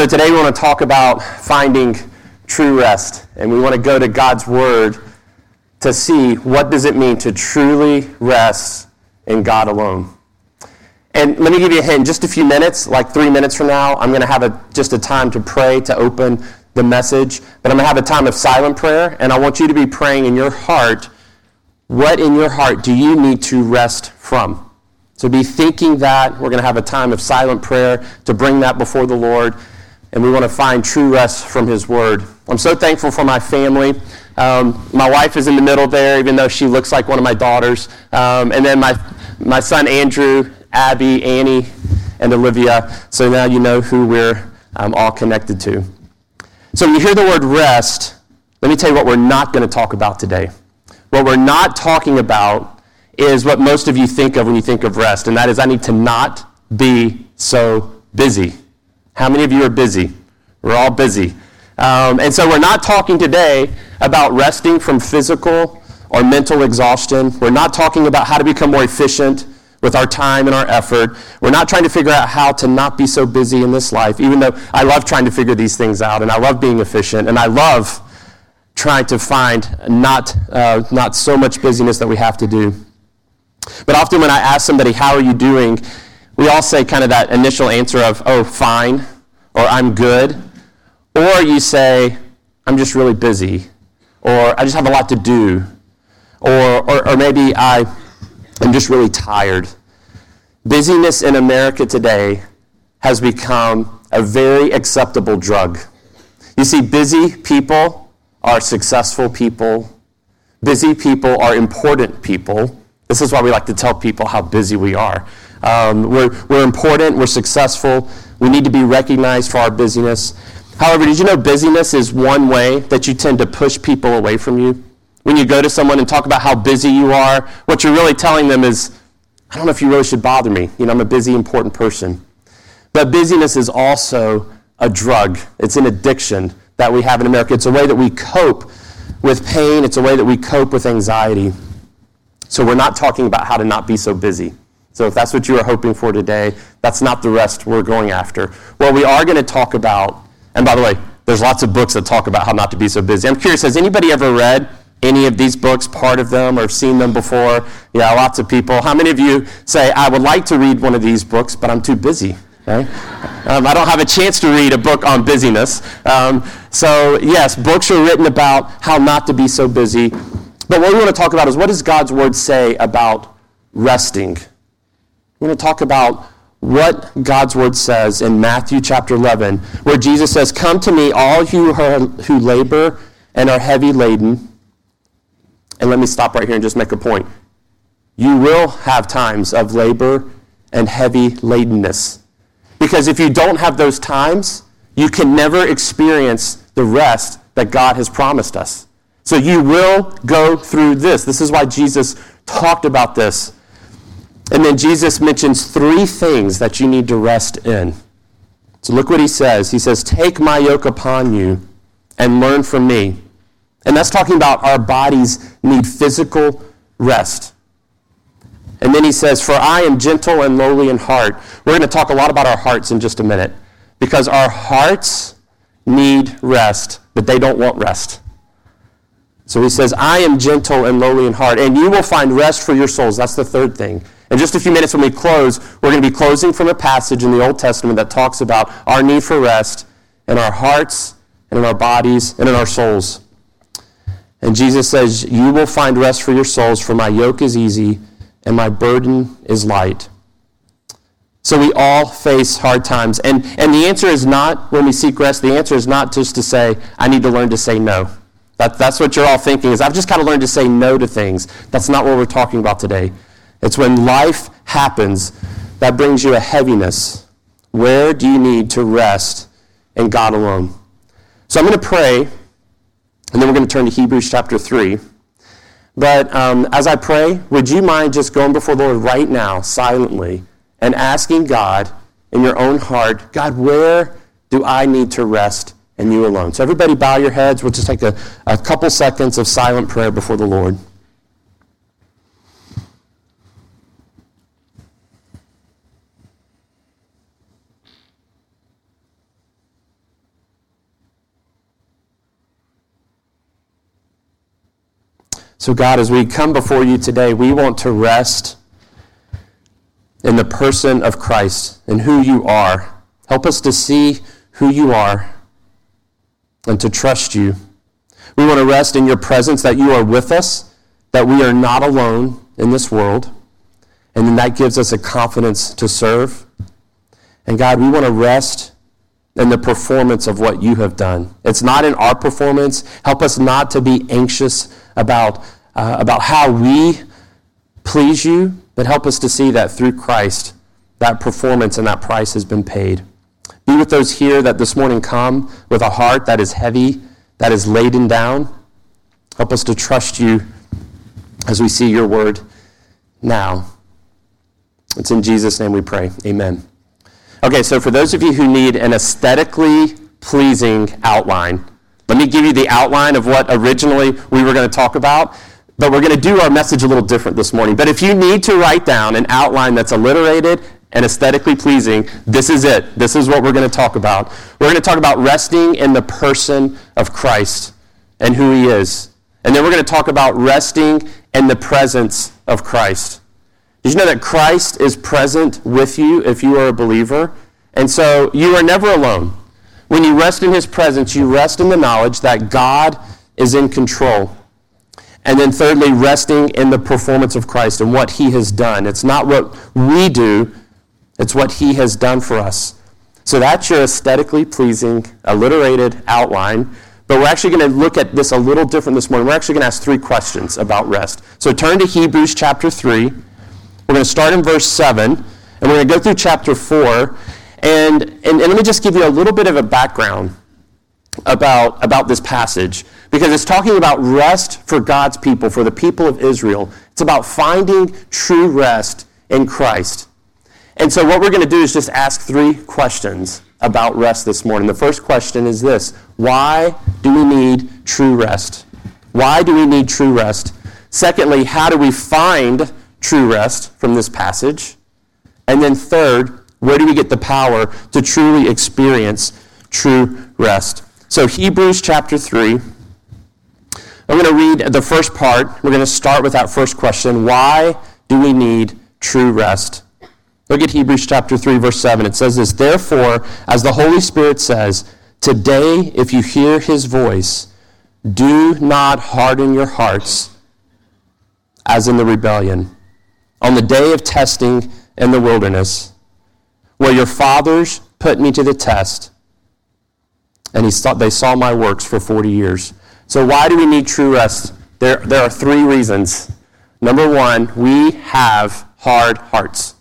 So today we want to talk about finding true rest, and we want to go to God's Word to see what does it mean to truly rest in God alone. And let me give you a hint. In just a few minutes, like three minutes from now, I'm going to have a, just a time to pray to open the message. But I'm going to have a time of silent prayer, and I want you to be praying in your heart. What in your heart do you need to rest from? So be thinking that. We're going to have a time of silent prayer to bring that before the Lord and we want to find true rest from His Word. I'm so thankful for my family. Um, my wife is in the middle there, even though she looks like one of my daughters. Um, and then my, my son Andrew, Abby, Annie, and Olivia. So now you know who we're um, all connected to. So when you hear the word rest, let me tell you what we're not going to talk about today. What we're not talking about is what most of you think of when you think of rest, and that is I need to not be so busy. How many of you are busy? We're all busy. Um, and so we're not talking today about resting from physical or mental exhaustion. We're not talking about how to become more efficient with our time and our effort. We're not trying to figure out how to not be so busy in this life, even though I love trying to figure these things out and I love being efficient and I love trying to find not, uh, not so much busyness that we have to do. But often when I ask somebody, How are you doing? We all say kind of that initial answer of, oh, fine, or I'm good. Or you say, I'm just really busy, or I just have a lot to do, or, or, or maybe I am just really tired. Busyness in America today has become a very acceptable drug. You see, busy people are successful people. Busy people are important people. This is why we like to tell people how busy we are. Um, we're, we're important, we're successful, we need to be recognized for our busyness. However, did you know busyness is one way that you tend to push people away from you? When you go to someone and talk about how busy you are, what you're really telling them is, I don't know if you really should bother me. You know, I'm a busy, important person. But busyness is also a drug, it's an addiction that we have in America. It's a way that we cope with pain, it's a way that we cope with anxiety. So we're not talking about how to not be so busy. So if that's what you are hoping for today, that's not the rest we're going after. Well, we are going to talk about, and by the way, there's lots of books that talk about how not to be so busy. I'm curious, has anybody ever read any of these books, part of them, or seen them before? Yeah, lots of people. How many of you say, I would like to read one of these books, but I'm too busy? Okay? Um, I don't have a chance to read a book on busyness. Um, so, yes, books are written about how not to be so busy. But what we want to talk about is what does God's Word say about resting? We're going to talk about what God's word says in Matthew chapter 11, where Jesus says, Come to me, all you who labor and are heavy laden. And let me stop right here and just make a point. You will have times of labor and heavy ladenness. Because if you don't have those times, you can never experience the rest that God has promised us. So you will go through this. This is why Jesus talked about this and then Jesus mentions three things that you need to rest in. So look what he says. He says, Take my yoke upon you and learn from me. And that's talking about our bodies need physical rest. And then he says, For I am gentle and lowly in heart. We're going to talk a lot about our hearts in just a minute because our hearts need rest, but they don't want rest. So he says, I am gentle and lowly in heart, and you will find rest for your souls. That's the third thing. In just a few minutes when we close, we're going to be closing from a passage in the Old Testament that talks about our need for rest in our hearts and in our bodies and in our souls. And Jesus says, You will find rest for your souls, for my yoke is easy and my burden is light. So we all face hard times. And, and the answer is not, when we seek rest, the answer is not just to say, I need to learn to say no. That, that's what you're all thinking is, I've just got to learn to say no to things. That's not what we're talking about today. It's when life happens that brings you a heaviness. Where do you need to rest in God alone? So I'm going to pray, and then we're going to turn to Hebrews chapter 3. But um, as I pray, would you mind just going before the Lord right now, silently, and asking God in your own heart, God, where do I need to rest in you alone? So everybody bow your heads. We'll just take a, a couple seconds of silent prayer before the Lord. So, God, as we come before you today, we want to rest in the person of Christ and who you are. Help us to see who you are and to trust you. We want to rest in your presence, that you are with us, that we are not alone in this world. And then that gives us a confidence to serve. And God, we want to rest in the performance of what you have done. It's not in our performance. Help us not to be anxious about, uh, about how we please you, but help us to see that through Christ, that performance and that price has been paid. Be with those here that this morning come with a heart that is heavy, that is laden down. Help us to trust you as we see your word now. It's in Jesus' name we pray. Amen. Okay, so for those of you who need an aesthetically pleasing outline, let me give you the outline of what originally we were going to talk about, but we're going to do our message a little different this morning. But if you need to write down an outline that's alliterated and aesthetically pleasing, this is it. This is what we're going to talk about. We're going to talk about resting in the person of Christ and who he is. And then we're going to talk about resting in the presence of Christ. Did you know that Christ is present with you if you are a believer? And so you are never alone. When you rest in his presence, you rest in the knowledge that God is in control. And then, thirdly, resting in the performance of Christ and what he has done. It's not what we do, it's what he has done for us. So that's your aesthetically pleasing, alliterated outline. But we're actually going to look at this a little different this morning. We're actually going to ask three questions about rest. So turn to Hebrews chapter 3. We're going to start in verse 7, and we're going to go through chapter 4. And, and, and let me just give you a little bit of a background about, about this passage because it's talking about rest for God's people, for the people of Israel. It's about finding true rest in Christ. And so, what we're going to do is just ask three questions about rest this morning. The first question is this Why do we need true rest? Why do we need true rest? Secondly, how do we find true rest from this passage? And then, third, where do we get the power to truly experience true rest? So, Hebrews chapter 3. I'm going to read the first part. We're going to start with that first question Why do we need true rest? Look at Hebrews chapter 3, verse 7. It says this Therefore, as the Holy Spirit says, Today, if you hear his voice, do not harden your hearts as in the rebellion, on the day of testing in the wilderness, where your fathers put me to the test, and he saw, they saw my works for 40 years. So, why do we need true rest? There, there are three reasons. Number one, we have hard hearts.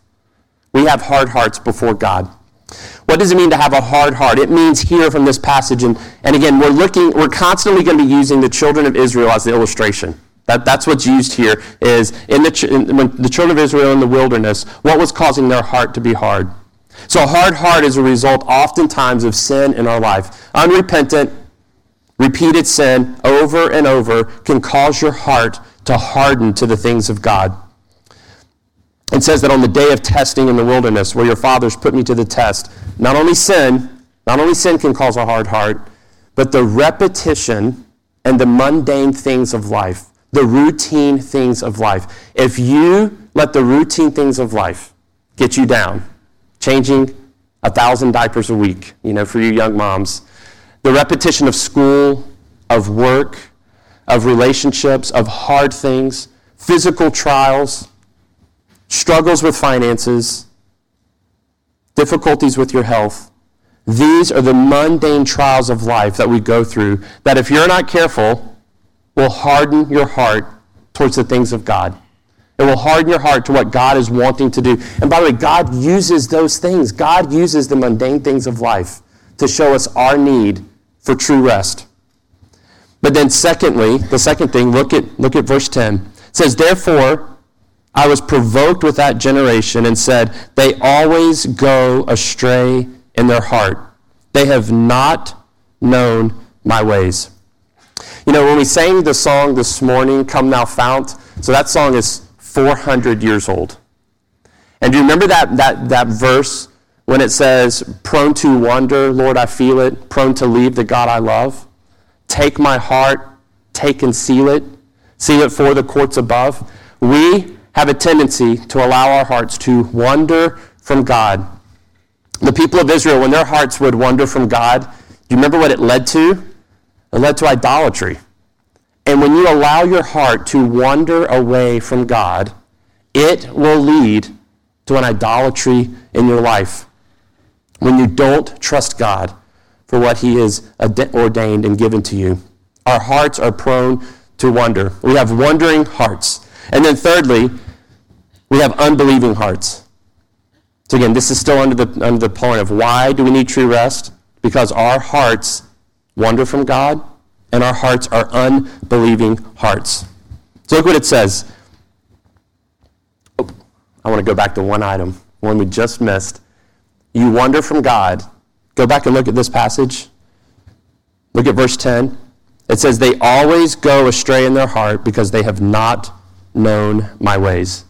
We have hard hearts before God. What does it mean to have a hard heart? It means here from this passage, and, and again, we're looking, we're constantly going to be using the children of Israel as the illustration. That, that's what's used here is in the, in, when the children of Israel in the wilderness, what was causing their heart to be hard? So a hard heart is a result oftentimes of sin in our life. Unrepentant, repeated sin over and over can cause your heart to harden to the things of God. It says that on the day of testing in the wilderness, where your fathers put me to the test, not only sin, not only sin can cause a hard heart, but the repetition and the mundane things of life, the routine things of life. If you let the routine things of life get you down, changing a thousand diapers a week, you know, for you young moms, the repetition of school, of work, of relationships, of hard things, physical trials, struggles with finances, difficulties with your health. These are the mundane trials of life that we go through that, if you're not careful, will harden your heart towards the things of God. It will harden your heart to what God is wanting to do. And by the way, God uses those things. God uses the mundane things of life to show us our need for true rest. But then secondly, the second thing, look at, look at verse 10. It says, Therefore, I was provoked with that generation and said, They always go astray in their heart. They have not known my ways. You know, when we sang the song this morning, Come Thou Fount, so that song is 400 years old. And do you remember that, that, that verse when it says, Prone to wander, Lord, I feel it, prone to leave the God I love? Take my heart, take and seal it. seal it for the courts above. We have a tendency to allow our hearts to wander from God. The people of Israel, when their hearts would wander from God, do you remember what it led to? It led to idolatry. And when you allow your heart to wander away from God, it will lead to an idolatry in your life. When you don't trust God for what He has ordained and given to you, our hearts are prone to wonder. We have wandering hearts. And then, thirdly, we have unbelieving hearts. So, again, this is still under the, under the point of why do we need true rest? Because our hearts wander from God and our hearts are unbelieving hearts. So look what it says. Oh, I want to go back to one item, one we just missed. You wander from God. Go back and look at this passage. Look at verse 10. It says, They always go astray in their heart because they have not known my ways.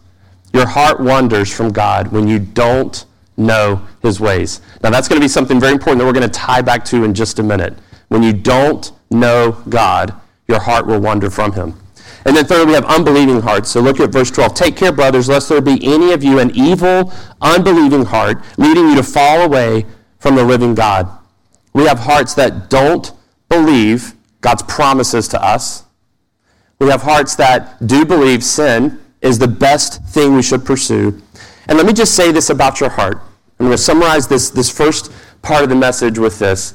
Your heart wanders from God when you don't know his ways. Now, that's going to be something very important that we're going to tie back to in just a minute. When you don't know God, your heart will wander from him. And then third, we have unbelieving hearts. So look at verse 12. Take care, brothers, lest there be any of you an evil, unbelieving heart, leading you to fall away from the living God. We have hearts that don't believe God's promises to us. We have hearts that do believe sin is the best thing we should pursue. And let me just say this about your heart. I'm going to summarize this, this first part of the message with this.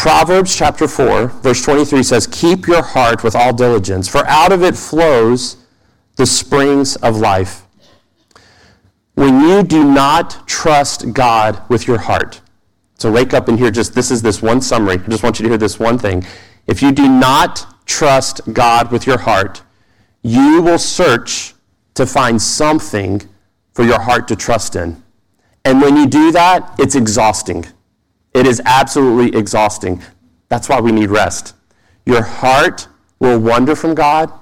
Proverbs chapter 4, verse 23 says, Keep your heart with all diligence, for out of it flows the springs of life. When you do not trust God with your heart, so wake up and hear just this is this one summary. I just want you to hear this one thing. If you do not trust God with your heart, you will search to find something for your heart to trust in. And when you do that, it's exhausting. It is absolutely exhausting. That's why we need rest. Your heart will wander from God.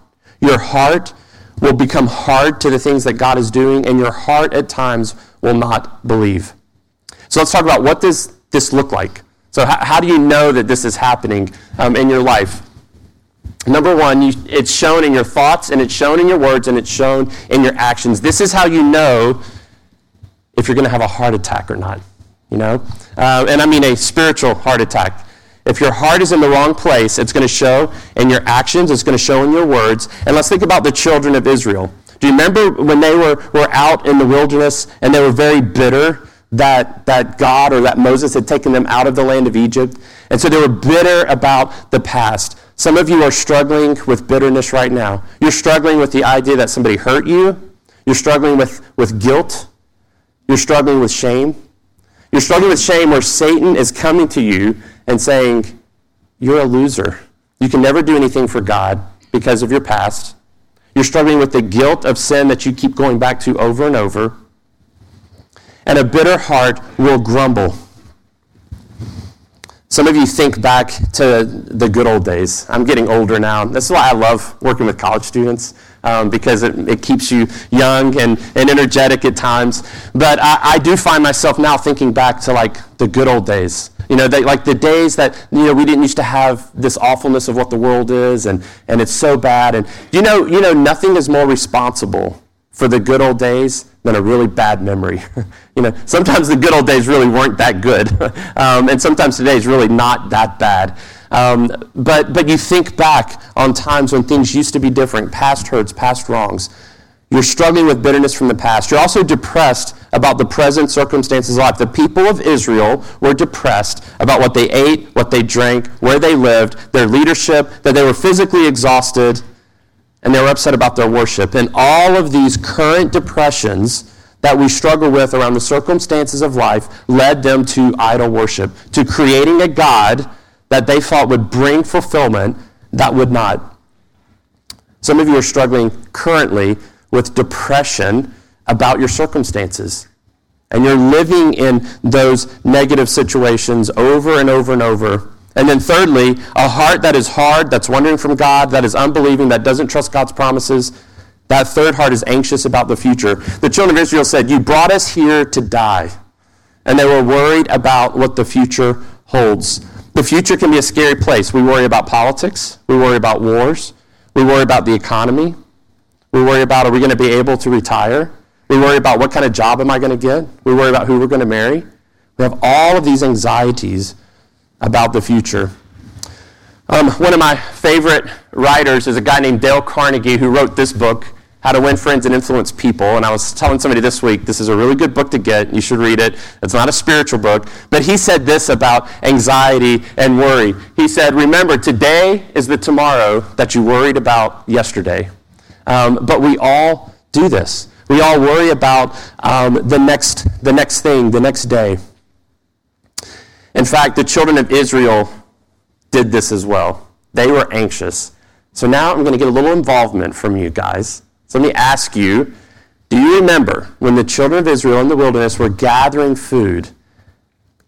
Your heart will become hard to the things that God is doing, and your heart at times will not believe. So let's talk about what does this look like? So how, how do you know that this is happening um, in your life? Number one, you, it's shown in your thoughts, and it's shown in your words, and it's shown in your actions. This is how you know if you're going to have a heart attack or not you know? Uh, and I mean a spiritual heart attack. If your heart is in the wrong place, it's going to show in your actions, it's going to show in your words. And let's think about the children of Israel. Do you remember when they were, were out in the wilderness and they were very bitter that, that God or that Moses had taken them out of the land of Egypt? And so they were bitter about the past. Some of you are struggling with bitterness right now. You're struggling with the idea that somebody hurt you. You're struggling with, with guilt. You're struggling with shame. You're struggling with shame where Satan is coming to you and saying, You're a loser. You can never do anything for God because of your past. You're struggling with the guilt of sin that you keep going back to over and over. And a bitter heart will grumble. Some of you think back to the good old days. I'm getting older now. This is why I love working with college students um, because it, it, keeps you young and, and energetic at times. But I, I, do find myself now thinking back to like the good old days. You know, they, like the days that, you know, we didn't used to have this awfulness of what the world is and, and it's so bad. And you know, you know, nothing is more responsible for the good old days than a really bad memory. you know, sometimes the good old days really weren't that good. um, and sometimes today is really not that bad. Um, but, but you think back on times when things used to be different, past hurts, past wrongs. You're struggling with bitterness from the past. You're also depressed about the present circumstances of life. The people of Israel were depressed about what they ate, what they drank, where they lived, their leadership, that they were physically exhausted, and they were upset about their worship. And all of these current depressions that we struggle with around the circumstances of life led them to idol worship, to creating a God that they thought would bring fulfillment that would not. Some of you are struggling currently with depression about your circumstances. And you're living in those negative situations over and over and over. And then, thirdly, a heart that is hard, that's wandering from God, that is unbelieving, that doesn't trust God's promises. That third heart is anxious about the future. The children of Israel said, You brought us here to die. And they were worried about what the future holds. The future can be a scary place. We worry about politics. We worry about wars. We worry about the economy. We worry about are we going to be able to retire? We worry about what kind of job am I going to get? We worry about who we're going to marry. We have all of these anxieties about the future. Um, one of my favorite writers is a guy named Dale Carnegie who wrote this book, How to Win Friends and Influence People. And I was telling somebody this week, this is a really good book to get. You should read it. It's not a spiritual book. But he said this about anxiety and worry. He said, Remember, today is the tomorrow that you worried about yesterday. Um, but we all do this. We all worry about um, the, next, the next thing, the next day. In fact, the children of Israel did this as well. They were anxious. So now I'm going to get a little involvement from you guys. So let me ask you do you remember when the children of Israel in the wilderness were gathering food?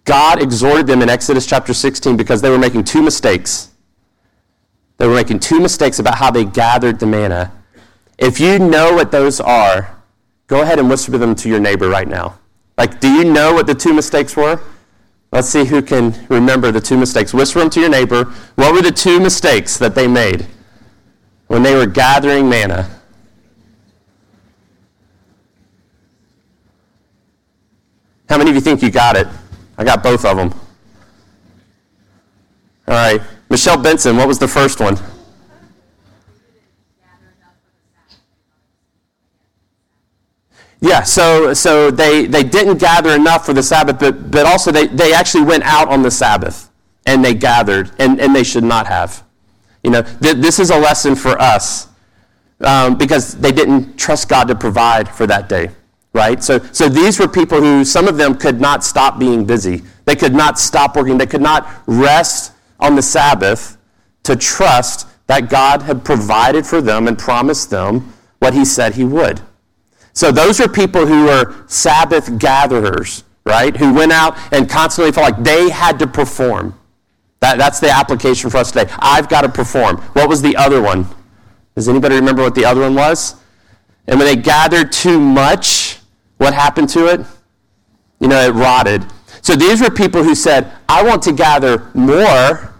God exhorted them in Exodus chapter 16 because they were making two mistakes. They were making two mistakes about how they gathered the manna. If you know what those are, go ahead and whisper them to your neighbor right now. Like, do you know what the two mistakes were? Let's see who can remember the two mistakes. Whisper them to your neighbor. What were the two mistakes that they made when they were gathering manna? How many of you think you got it? I got both of them. All right. Michelle Benson, what was the first one? Yeah, so, so they, they didn't gather enough for the Sabbath, but, but also they, they actually went out on the Sabbath and they gathered, and, and they should not have. You know, th- this is a lesson for us um, because they didn't trust God to provide for that day, right? So, so these were people who, some of them could not stop being busy. They could not stop working. They could not rest on the Sabbath to trust that God had provided for them and promised them what he said he would. So those are people who were Sabbath gatherers, right? Who went out and constantly felt like they had to perform. That, that's the application for us today. I've got to perform. What was the other one? Does anybody remember what the other one was? And when they gathered too much, what happened to it? You know, it rotted. So these were people who said, I want to gather more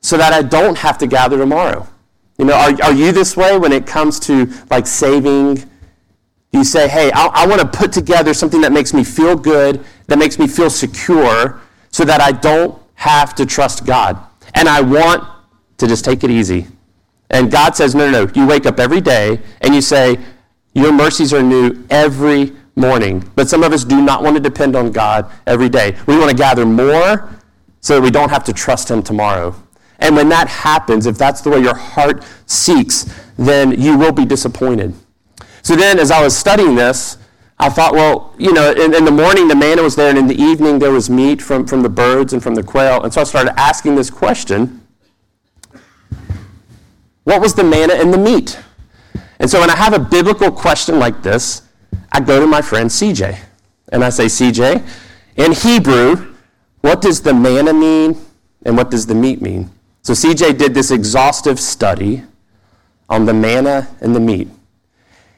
so that I don't have to gather tomorrow. You know, are, are you this way when it comes to like saving you say, hey, I, I want to put together something that makes me feel good, that makes me feel secure, so that I don't have to trust God. And I want to just take it easy. And God says, no, no, no. You wake up every day and you say, your mercies are new every morning. But some of us do not want to depend on God every day. We want to gather more so that we don't have to trust Him tomorrow. And when that happens, if that's the way your heart seeks, then you will be disappointed. So then, as I was studying this, I thought, well, you know, in, in, the morning the manna was there, and in the evening there was meat from, from the birds and from the quail. And so I started asking this question What was the manna and the meat? And so when I have a biblical question like this, I go to my friend CJ. And I say, CJ, in Hebrew, what does the manna mean and what does the meat mean? So CJ did this exhaustive study on the manna and the meat.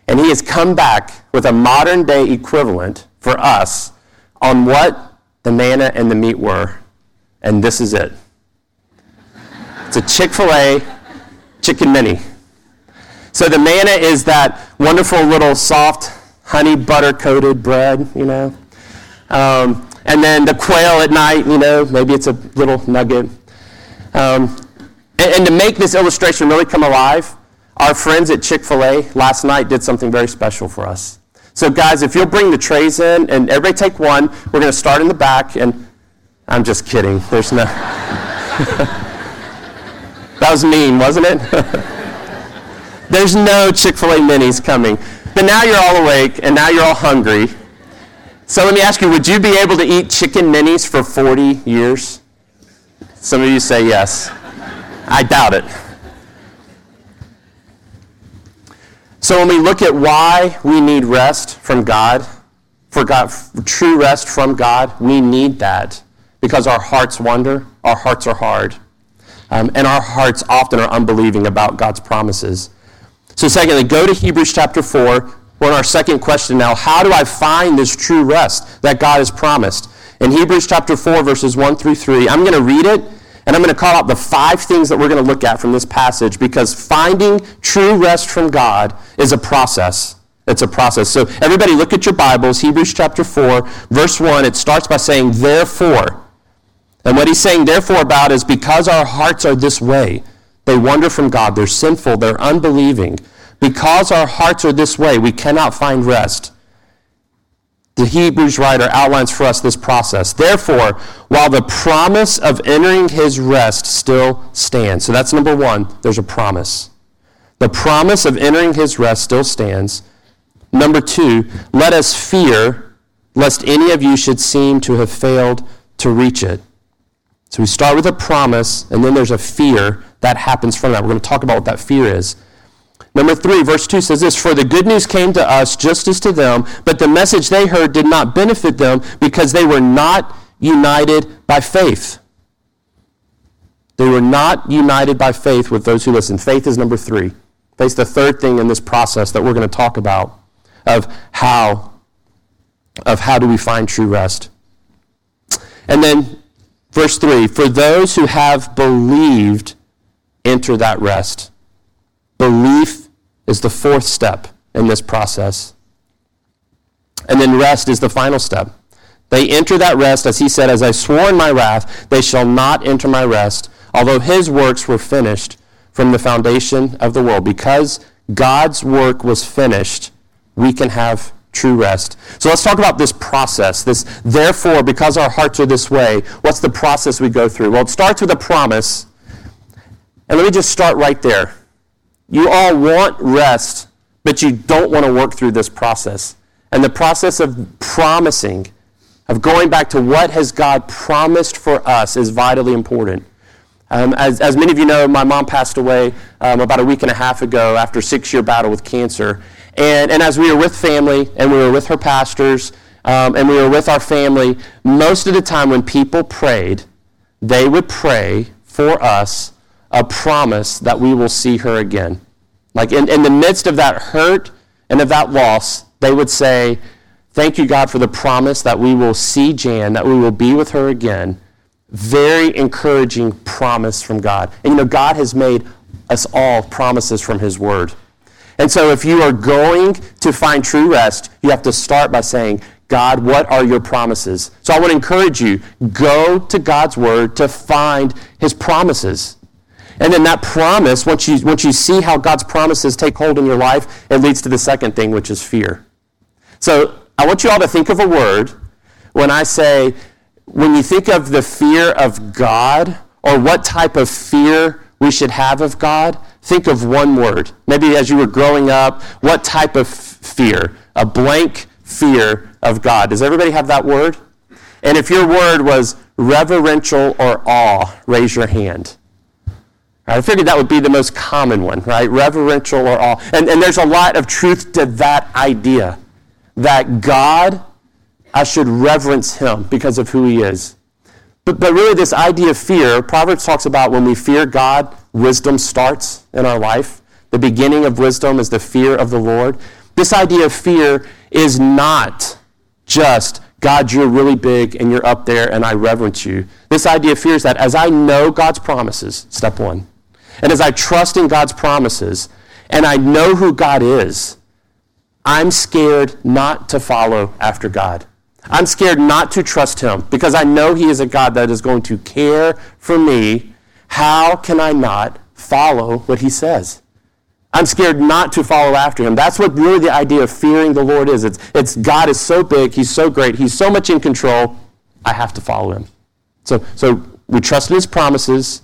And he has come back with a modern day equivalent for us on what the manna and the meat were. And this is it it's a Chick fil A chicken mini. So the manna is that wonderful little soft honey butter coated bread, you know. Um, and then the quail at night, you know, maybe it's a little nugget. Um, and, and to make this illustration really come alive, our friends at Chick fil A last night did something very special for us. So, guys, if you'll bring the trays in and everybody take one, we're going to start in the back. And I'm just kidding. There's no. that was mean, wasn't it? There's no Chick fil A minis coming. But now you're all awake and now you're all hungry. So let me ask you would you be able to eat chicken minis for 40 years? Some of you say yes. I doubt it. So when we look at why we need rest from God, for God, true rest from God, we need that because our hearts wander, our hearts are hard, um, and our hearts often are unbelieving about God's promises. So, secondly, go to Hebrews chapter 4. We're on our second question now. How do I find this true rest that God has promised? In Hebrews chapter 4, verses 1 through 3, I'm going to read it, And I'm going to call out the five things that we're going to look at from this passage because finding true rest from God is a process. It's a process. So, everybody, look at your Bibles, Hebrews chapter 4, verse 1. It starts by saying, Therefore. And what he's saying, therefore, about is because our hearts are this way. They wander from God. They're sinful. They're unbelieving. Because our hearts are this way, we cannot find rest. The Hebrews writer outlines for us this process. Therefore, while the promise of entering his rest still stands. So that's number one, there's a promise. The promise of entering his rest still stands. Number two, let us fear lest any of you should seem to have failed to reach it. So we start with a promise, and then there's a fear that happens from that. We're going to talk about what that fear is. Number three, verse 2 says this For the good news came to us just as to them, but the message they heard did not benefit them because they were not united by faith. They were not united by faith with those who listen. Faith is number three. Faith's the third thing in this process that we're going to talk about of how, of how do we find true rest. And then verse 3 For those who have believed enter that rest. Belief is the fourth step in this process. And then rest is the final step. They enter that rest, as he said, As I swore in my wrath, they shall not enter my rest, although his works were finished from the foundation of the world. Because God's work was finished, we can have true rest. So let's talk about this process. This, therefore, because our hearts are this way, what's the process we go through? Well, it starts with a promise. And let me just start right there. You all want rest, but you don't want to work through this process. And the process of promising, of going back to what has God promised for us is vitally important. Um, as, as, many of you know, my mom passed away um, about a week and a half ago after a six-year battle with cancer. And, and as we were with family, and we were with her pastors, um, and we were with our family, most of the time when people prayed, they would pray for us a promise that we will see her again. Like in, in the midst of that hurt and of that loss, they would say, Thank you, God, for the promise that we will see Jan, that we will be with her again. Very encouraging promise from God. And you know, God has made us all promises from His Word. And so if you are going to find true rest, you have to start by saying, God, what are your promises? So I to encourage you, go to God's Word to find His promises. And then that promise, once you, once you see how God's promises take hold in your life, it leads to the second thing, which is fear. So I want you all to think of a word when I say, when you think of the fear of God, or what type of fear we should have of God, think of one word. Maybe as you were growing up, what type of fear? A blank fear of God. Does everybody have that word? And if your word was reverential or awe, raise your hand. I figured that would be the most common one, right? Reverential or all. And, and there's a lot of truth to that idea that God, I should reverence him because of who he is. But, but really, this idea of fear, Proverbs talks about when we fear God, wisdom starts in our life. The beginning of wisdom is the fear of the Lord. This idea of fear is not just, God, you're really big and you're up there and I reverence you. This idea of fear is that as I know God's promises, step one, and as I trust in God's promises and I know who God is, I'm scared not to follow after God. I'm scared not to trust Him because I know He is a God that is going to care for me. How can I not follow what He says? I'm scared not to follow after him. That's what really the idea of fearing the Lord is. It's, it's God is so big, he's so great, he's so much in control, I have to follow him. So, so we trust in his promises,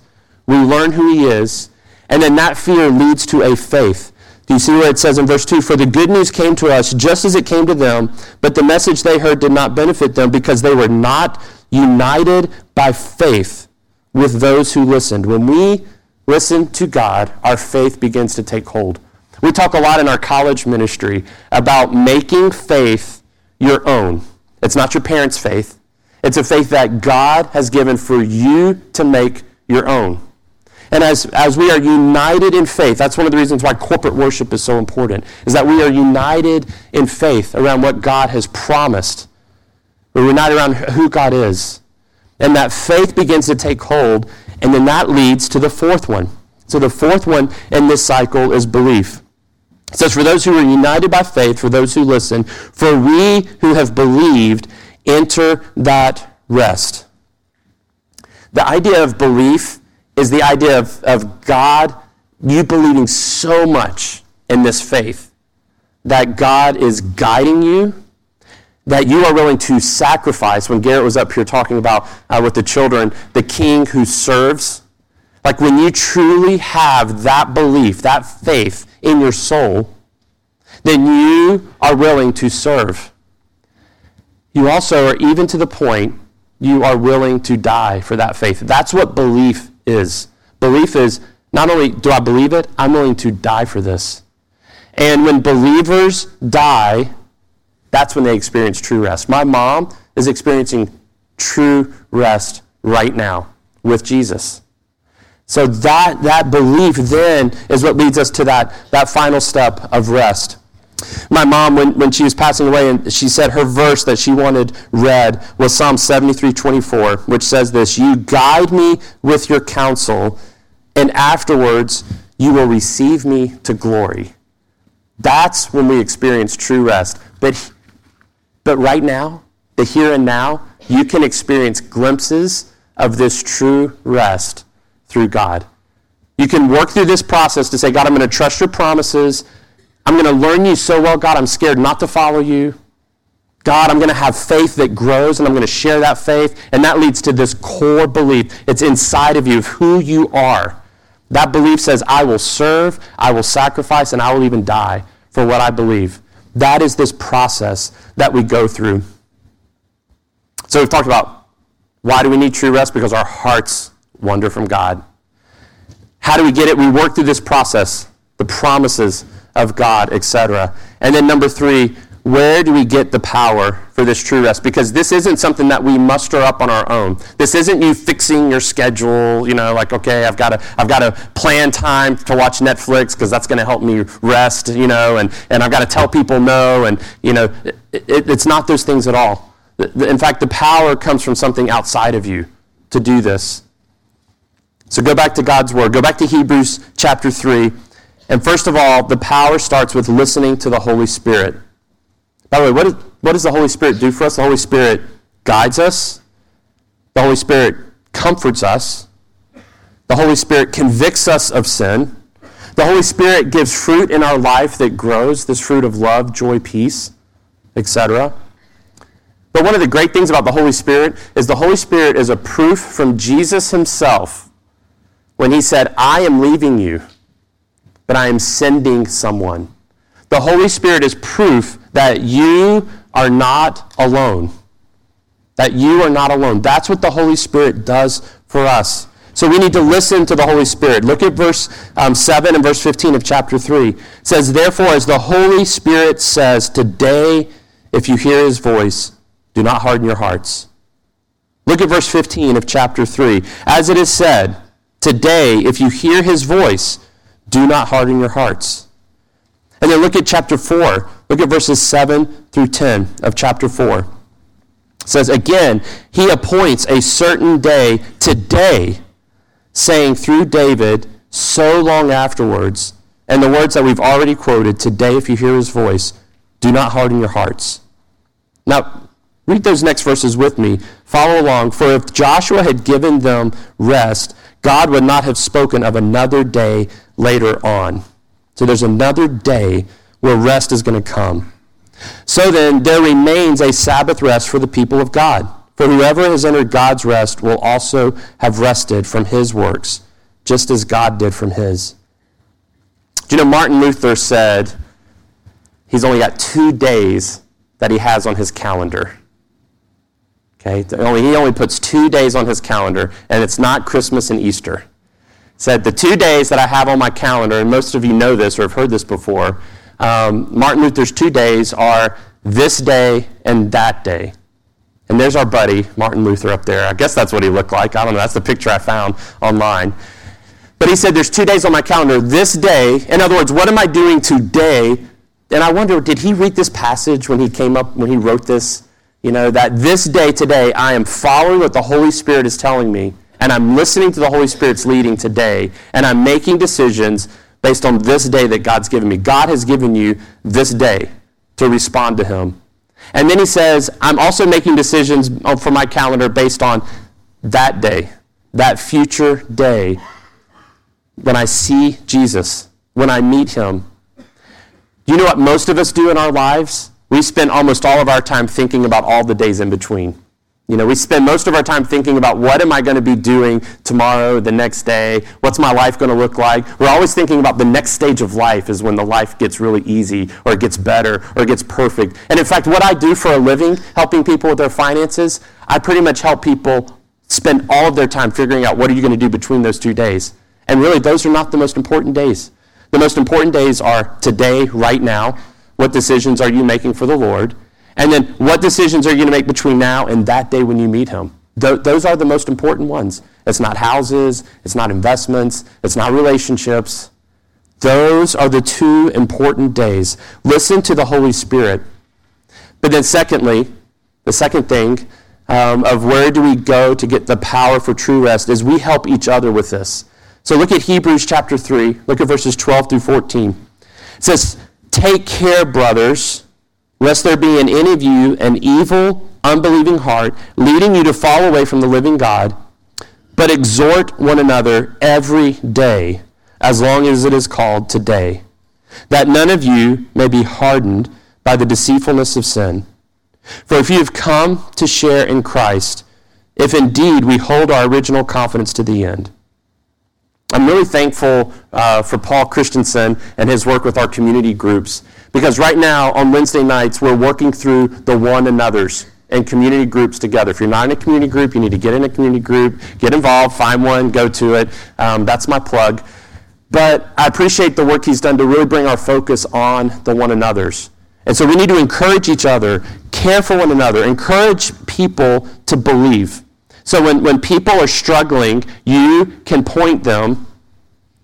we learn who he is, and then that fear leads to a faith. Do you see where it says in verse 2 For the good news came to us just as it came to them, but the message they heard did not benefit them because they were not united by faith with those who listened. When we listen to God, our faith begins to take hold. We talk a lot in our college ministry about making faith your own. It's not your parents' faith, it's a faith that God has given for you to make your own. And as, as we are united in faith, that's one of the reasons why corporate worship is so important, is that we are united in faith around what God has promised. We're united around who God is. And that faith begins to take hold, And then that leads to the fourth one. So the fourth one in this cycle is belief. It says, For those who are united by faith, for those who listen, for we who have believed enter that rest. The idea of belief is the idea of, of God, you believing so much in this faith that God is guiding you, that you are willing to sacrifice. When Garrett was up here talking about uh, with the children, the king who serves, like when you truly have that belief, that faith in your soul, then you are willing to serve. You also are even to the point you are willing to die for that faith. That's what belief is. Belief is not only do I believe it, I'm willing to die for this. And when believers die, that's when they experience true rest. My mom is experiencing true rest right now with Jesus. So that, that belief then is what leads us to that, that final step of rest. My mom, when, when she was passing away, and she said her verse that she wanted read was Psalm 73 24, which says this You guide me with your counsel, and afterwards you will receive me to glory. That's when we experience true rest. But, but right now, the here and now, you can experience glimpses of this true rest through God. You can work through this process to say, God, I'm going to trust your promises. I'm going to learn you so well, God, I'm scared not to follow you. God, I'm going to have faith that grows and I'm going to share that faith. And that leads to this core belief. It's inside of you of who you are. That belief says, I will serve, I will sacrifice, and I will even die for what I believe. That is this process that we go through. So we've talked about why do we need true rest? Because our hearts wander from God. How do we get it? We work through this process, the promises of God, etc. And then number three, where do we get the power for this true rest? Because this isn't something that we muster up on our own. This isn't you fixing your schedule, you know, like, okay, I've got to, I've got to plan time to watch Netflix because that's going to help me rest, you know, and, and I've got to tell people no, and, you know, it, it, it's not those things at all. In fact, the power comes from something outside of you to do this. So go back to God's Word. Go back to Hebrews chapter 3. And first of all, the power starts with listening to the Holy Spirit. By the way, what, is, what does the Holy Spirit do for us? The Holy Spirit guides us, the Holy Spirit comforts us, the Holy Spirit convicts us of sin. The Holy Spirit gives fruit in our life that grows, this fruit of love, joy, peace, etc. But one of the great things about the Holy Spirit is the Holy Spirit is a proof from Jesus himself when he said, I am leaving you but I am sending someone. The Holy Spirit is proof that you are not alone. That you are not alone. That's what the Holy Spirit does for us. So we need to listen to the Holy Spirit. Look at verse um, 7 and verse 15 of chapter 3. It says, Therefore, as the Holy Spirit says, Today, if you hear his voice, do not harden your hearts. Look at verse 15 of chapter 3. As it is said, Today, if you hear his voice, do not harden your hearts. And then look at chapter 4. Look at verses 7 through 10 of chapter 4. It says, Again, he appoints a certain day today, saying through David so long afterwards, and the words that we've already quoted, today if you hear his voice, do not harden your hearts. Now, read those next verses with me. Follow along. For if Joshua had given them rest, God would not have spoken of another day later on. So there's another day where rest is going to come. So then, there remains a Sabbath rest for the people of God. For whoever has entered God's rest will also have rested from his works, just as God did from his. Do you know Martin Luther said he's only got two days that he has on his calendar? Okay, he only puts two days on his calendar, and it's not Christmas and Easter said the two days that I have on my calendar, and most of you know this or have heard this before, um, Martin Luther's two days are this day and that day. And there's our buddy, Martin Luther, up there. I guess that's what he looked like. I don't know. That's the picture I found online. But he said, There's two days on my calendar. This day, in other words, what am I doing today? And I wonder, did he read this passage when he came up, when he wrote this? You know, that this day, today, I am following what the Holy Spirit is telling me and I'm listening to the Holy Spirit's leading today, and I'm making decisions based on this day that God's given me. God has given you this day to respond to Him. And then he says, I'm also making decisions for my calendar based on that day, that future day when I see Jesus, when I meet him. You know what most of us do in our lives? We spend almost all of our time thinking about all the days in between. You know, we spend most of our time thinking about what am I going to be doing tomorrow, the next day, what's my life going to look like. We're always thinking about the next stage of life is when the life gets really easy or it gets better or it gets perfect. And in fact, what I do for a living, helping people with their finances, I pretty much help people spend all of their time figuring out what are you going to do between those two days. And really, those are not the most important days. The most important days are today, right now. What decisions are you making for the Lord? And then what decisions are you going to make between now and that day when you meet him? Th- those are the most important ones. It's not houses, it's not investments, it's not relationships. Those are the two important days. Listen to the Holy Spirit. But then, secondly, the second thing um, of where do we go to get the power for true rest is we help each other with this. So look at Hebrews chapter 3, look at verses 12 through 14. It says, Take care, brothers lest there be in any of you an evil, unbelieving heart, leading you to fall away from the living God, but exhort one another every day, as long as it is called today, that none of you may be hardened by the deceitfulness of sin. For if you have come to share in Christ, if indeed we hold our original confidence to the end, I'm really thankful uh, for Paul Christensen and his work with our community groups because right now on Wednesday nights we're working through the one another's and community groups together. If you're not in a community group, you need to get in a community group, get involved, find one, go to it. Um, that's my plug. But I appreciate the work he's done to really bring our focus on the one another's. And so we need to encourage each other, care for one another, encourage people to believe. So when, when people are struggling, you can point them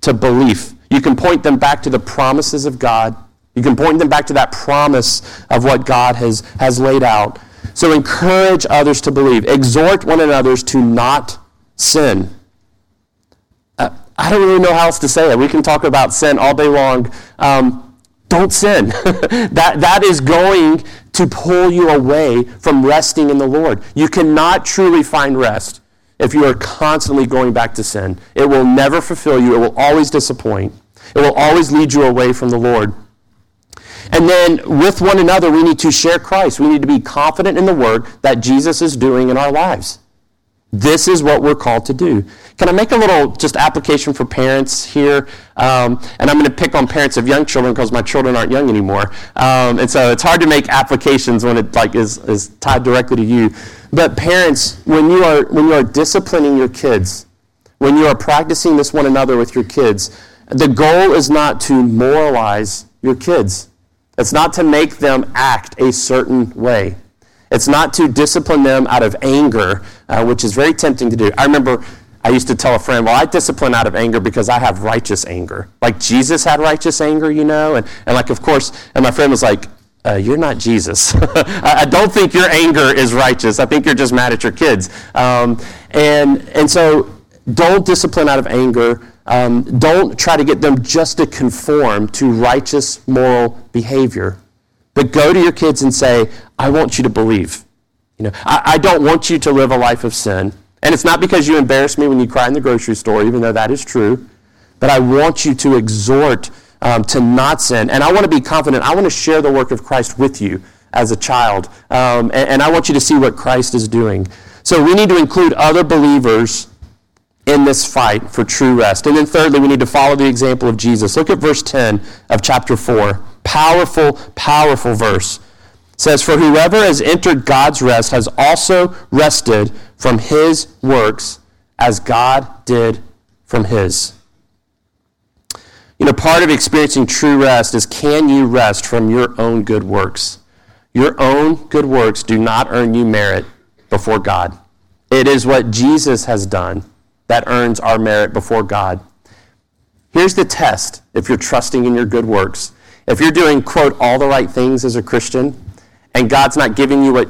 to belief. You can point them back to the promises of God. You can point them back to that promise of what God has, has laid out. So encourage others to believe. Exhort one another to not sin. Uh, I don't really know how else to say it. We can talk about sin all day long. Um, don't sin. that, that is going to pull you away from resting in the Lord. You cannot truly find rest if you are constantly going back to sin. It will never fulfill you, it will always disappoint, it will always lead you away from the Lord. And then with one another, we need to share Christ. We need to be confident in the work that Jesus is doing in our lives. This is what we're called to do. Can I make a little just application for parents here? Um, and I'm going to pick on parents of young children because my children aren't young anymore. Um, and so it's hard to make applications when it like is, is tied directly to you. But parents, when you are when you are disciplining your kids, when you are practicing this one another with your kids, the goal is not to moralize your kids. It's not to make them act a certain way. It's not to discipline them out of anger, uh, which is very tempting to do. I remember I used to tell a friend, well, I discipline out of anger because I have righteous anger. Like Jesus had righteous anger, you know? And, and like, of course, and my friend was like, uh, you're not Jesus. I don't think your anger is righteous. I think you're just mad at your kids. Um, and, and so don't discipline out of anger. Um, don't try to get them just to conform to righteous moral behavior. But go to your kids and say, I want you to believe. You know, I, I don't want you to live a life of sin. And it's not because you embarrass me when you cry in the grocery store, even though that is true. But I want you to exhort um, to not sin. And I want to be confident. I want to share the work of Christ with you as a child. Um, and, and I want you to see what Christ is doing. So we need to include other believers in this fight for true rest. And then thirdly, we need to follow the example of Jesus. Look at verse 10 of chapter 4. Powerful, powerful verse. It says, For whoever has entered God's rest has also rested from his works as God did from his. You know, part of experiencing true rest is can you rest from your own good works? Your own good works do not earn you merit before God. It is what Jesus has done that earns our merit before God. Here's the test if you're trusting in your good works. If you're doing, quote, all the right things as a Christian, and God's not giving you what,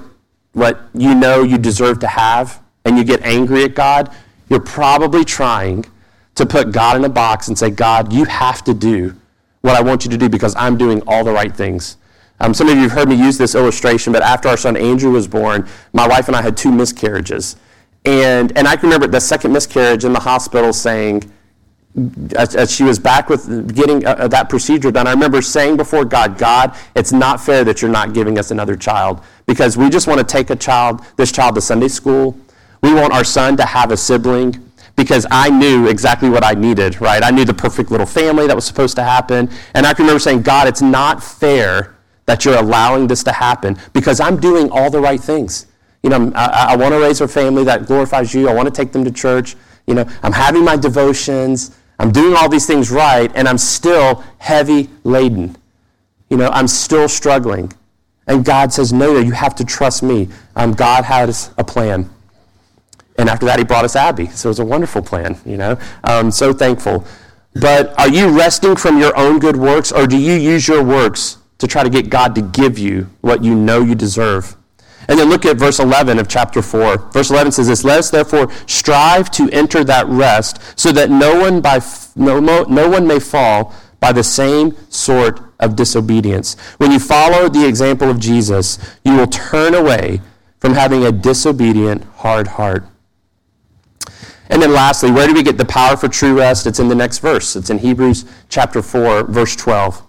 what you know you deserve to have, and you get angry at God, you're probably trying to put God in a box and say, God, you have to do what I want you to do because I'm doing all the right things. Um, some of you have heard me use this illustration, but after our son Andrew was born, my wife and I had two miscarriages. And, and I can remember the second miscarriage in the hospital saying, as, as she was back with getting uh, uh, that procedure done, I remember saying before God, God, it's not fair that you're not giving us another child because we just want to take a child, this child to Sunday school. We want our son to have a sibling because I knew exactly what I needed, right? I knew the perfect little family that was supposed to happen. And I can remember saying, God, it's not fair that you're allowing this to happen because I'm doing all the right things. You know, I, I want to raise a family that glorifies you. I want to take them to church. You know, I'm having my devotions. I'm doing all these things right, and I'm still heavy laden. You know, I'm still struggling. And God says, No, no, you have to trust me. Um, God has a plan. And after that, he brought us Abby. So it was a wonderful plan, you know. Um, so thankful. But are you resting from your own good works, or do you use your works to try to get God to give you what you know you deserve. And then look at verse 11 of chapter 4. Verse 11 says this, Let us therefore strive to enter that rest so that no one, by, no, no one may fall by the same sort of disobedience. When you follow the example of Jesus, you will turn away from having a disobedient, hard heart. And then lastly, where do we get the power for true rest? It's in the next verse. It's in Hebrews chapter 4, verse 12.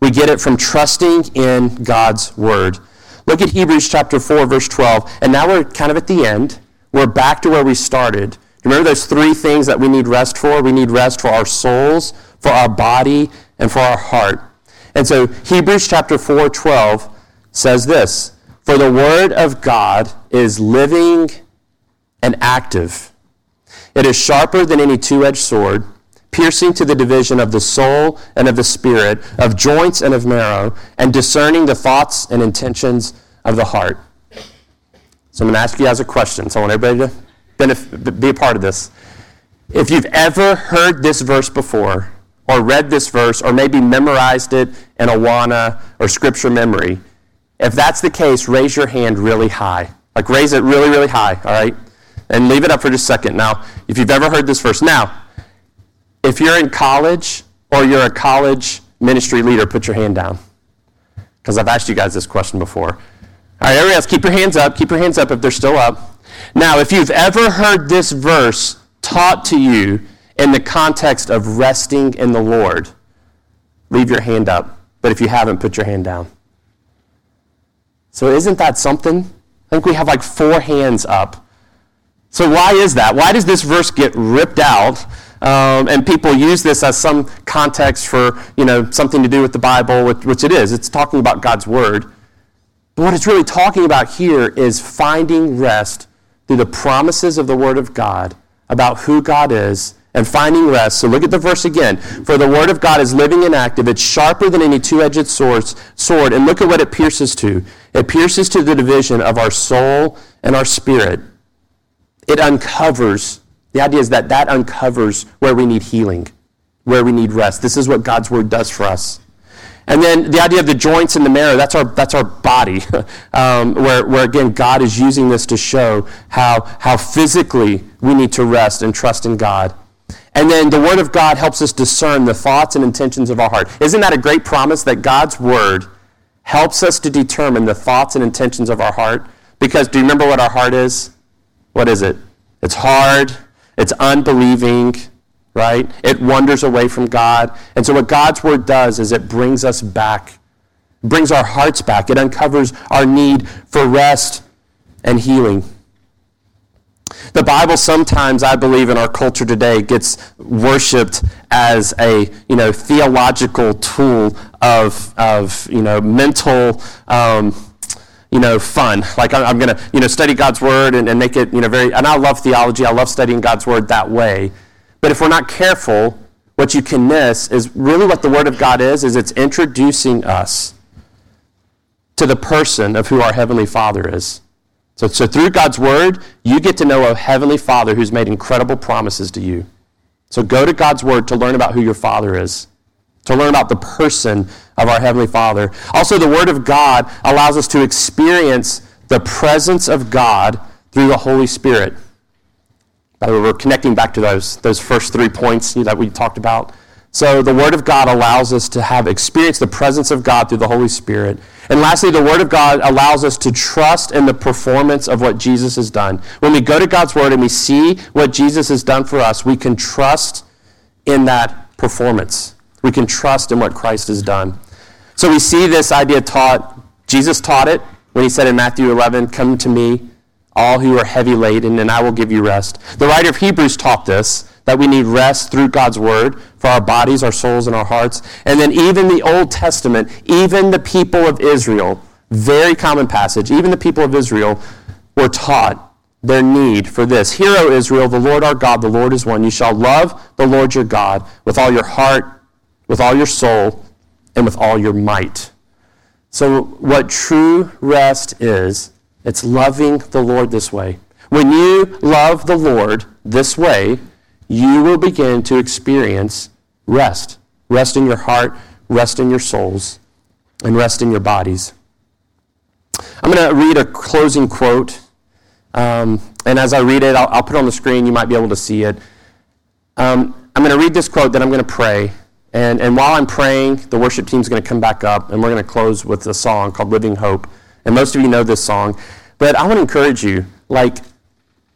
We get it from trusting in God's word. Look at Hebrews chapter 4, verse 12. And now we're kind of at the end. We're back to where we started. Remember those three things that we need rest for? We need rest for our souls, for our body, and for our heart. And so Hebrews chapter 4, 12 says this For the word of God is living and active. It is sharper than any two edged sword piercing to the division of the soul and of the spirit, of joints and of marrow, and discerning the thoughts and intentions of the heart. So I'm going to ask you guys a question. So I want everybody to be a part of this. If you've ever heard this verse before, or read this verse, or maybe memorized it in Awana or scripture memory, if that's the case, raise your hand really high. Like raise it really, really high, all right? And leave it up for just a second. Now, if you've ever heard this verse, now, if you're in college or you're a college ministry leader, put your hand down. Because I've asked you guys this question before. All right, everybody else, keep your hands up. Keep your hands up if they're still up. Now, if you've ever heard this verse taught to you in the context of resting in the Lord, leave your hand up. But if you haven't, put your hand down. So, isn't that something? I think we have like four hands up. So, why is that? Why does this verse get ripped out um, and people use this as some context for you know something to do with the Bible, which, which it is. It's talking about God's word. But what it's really talking about here is finding rest through the promises of the Word of God about who God is and finding rest. So look at the verse again. For the Word of God is living and active. It's sharper than any two edged sword. And look at what it pierces to it pierces to the division of our soul and our spirit. It uncovers the idea is that that uncovers where we need healing, where we need rest. This is what God's word does for us. And then the idea of the joints and the marrow, that's our, that's our body, um, where, where again, God is using this to show how, how physically we need to rest and trust in God. And then the Word of God helps us discern the thoughts and intentions of our heart. Isn't that a great promise that God's Word helps us to determine the thoughts and intentions of our heart? Because do you remember what our heart is? What is it? It's hard, it's unbelieving, right? It wanders away from God. And so what God's word does is it brings us back, brings our hearts back. It uncovers our need for rest and healing. The Bible sometimes, I believe, in our culture today gets worshipped as a you know theological tool of of you know mental um, you know, fun. Like I'm, going to, you know, study God's word and, and make it, you know, very, and I love theology. I love studying God's word that way. But if we're not careful, what you can miss is really what the word of God is, is it's introducing us to the person of who our Heavenly Father is. So, so through God's word, you get to know a Heavenly Father who's made incredible promises to you. So go to God's word to learn about who your Father is to learn about the person of our Heavenly Father. Also, the Word of God allows us to experience the presence of God through the Holy Spirit. By the way, we're connecting back to those, those first three points that we talked about. So the Word of God allows us to have experienced the presence of God through the Holy Spirit. And lastly, the Word of God allows us to trust in the performance of what Jesus has done. When we go to God's Word and we see what Jesus has done for us, we can trust in that performance. We can trust in what Christ has done. So we see this idea taught. Jesus taught it when he said in Matthew 11, Come to me, all who are heavy laden, and I will give you rest. The writer of Hebrews taught this that we need rest through God's word for our bodies, our souls, and our hearts. And then even the Old Testament, even the people of Israel, very common passage, even the people of Israel were taught their need for this. Hear, O Israel, the Lord our God, the Lord is one. You shall love the Lord your God with all your heart, with all your soul, and with all your might. So, what true rest is, it's loving the Lord this way. When you love the Lord this way, you will begin to experience rest. Rest in your heart, rest in your souls, and rest in your bodies. I'm going to read a closing quote. Um, and as I read it, I'll, I'll, put it on the screen. You might be able to see it. Um, I'm going to read this quote, then I'm going to pray. And, and while I'm praying, the worship team is going to come back up, and we're going to close with a song called Living Hope. And most of you know this song. But I want to encourage you, like,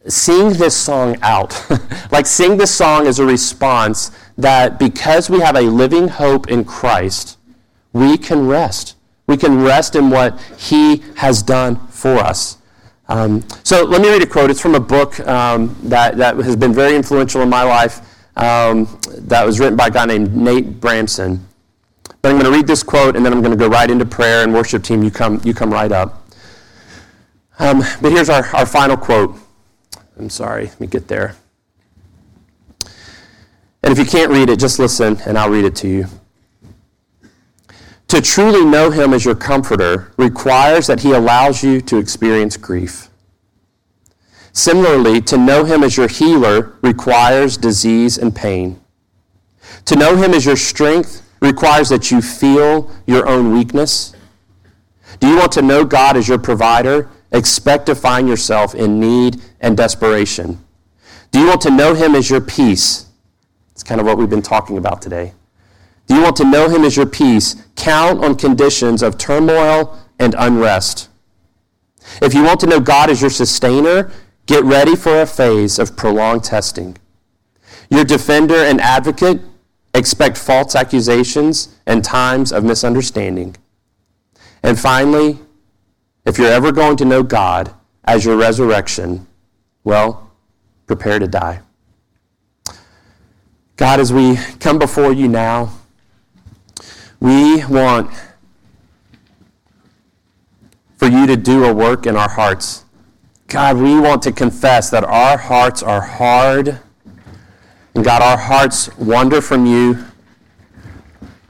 sing this song out. like, sing this song as a response that because we have a living hope in Christ, we can rest. We can rest in what He has done for us. Um, so let me read a quote. It's from a book um, that, that has been very influential in my life um, that was written by a guy named Nate Bramsen. But I'm going to read this quote and then I'm going to go right into prayer and worship team. You come, you come right up. Um, but here's our, our final quote. I'm sorry, let me get there. And if you can't read it, just listen and I'll read it to you. To truly know him as your comforter requires that he allows you to experience grief. Similarly, to know him as your healer requires disease and pain. To know him as your strength requires that you feel your own weakness. Do you want to know God as your provider? Expect to find yourself in need and desperation. Do you want to know Him as your peace? It's kind of what we've been talking about today. Do you want to know Him as your peace? Count on conditions of turmoil and unrest. If you want to know God as your sustainer, get ready for a phase of prolonged testing. Your defender and advocate, expect false accusations and times of misunderstanding. And finally, if you're ever going to know God as your resurrection, well, prepare to die. God, as we come before you now, we want for you to do a work in our hearts. God, we want to confess that our hearts are hard. And God, our hearts wander from you.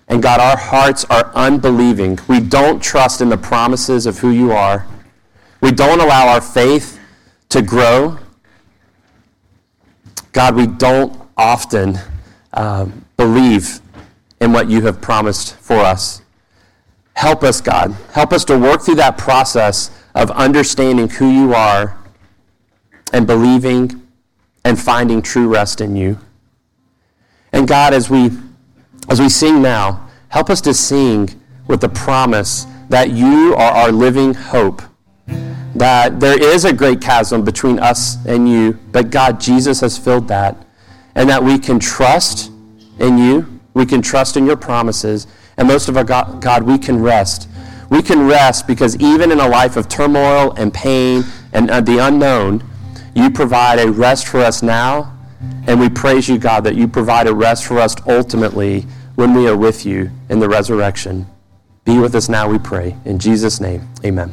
And God, our hearts are unbelieving. We don't trust in the promises of who you are. We don't allow our faith to grow. God, we don't often uh, believe in what you have promised for us. Help us, God. Help us to work through that process of understanding who you are and believing and finding true rest in you. And God, as we as we sing now, help us to sing with the promise that you are our living hope. That there is a great chasm between us and you, but God, Jesus has filled that. And that we can trust in you, we can trust in your promises, and most of our God, God, we can rest. We can rest because even in a life of turmoil and pain and uh, the unknown, you provide a rest for us now. And we praise you, God, that you provide a rest for us ultimately when we are with you in the resurrection. Be with us now, we pray. In Jesus' name, amen.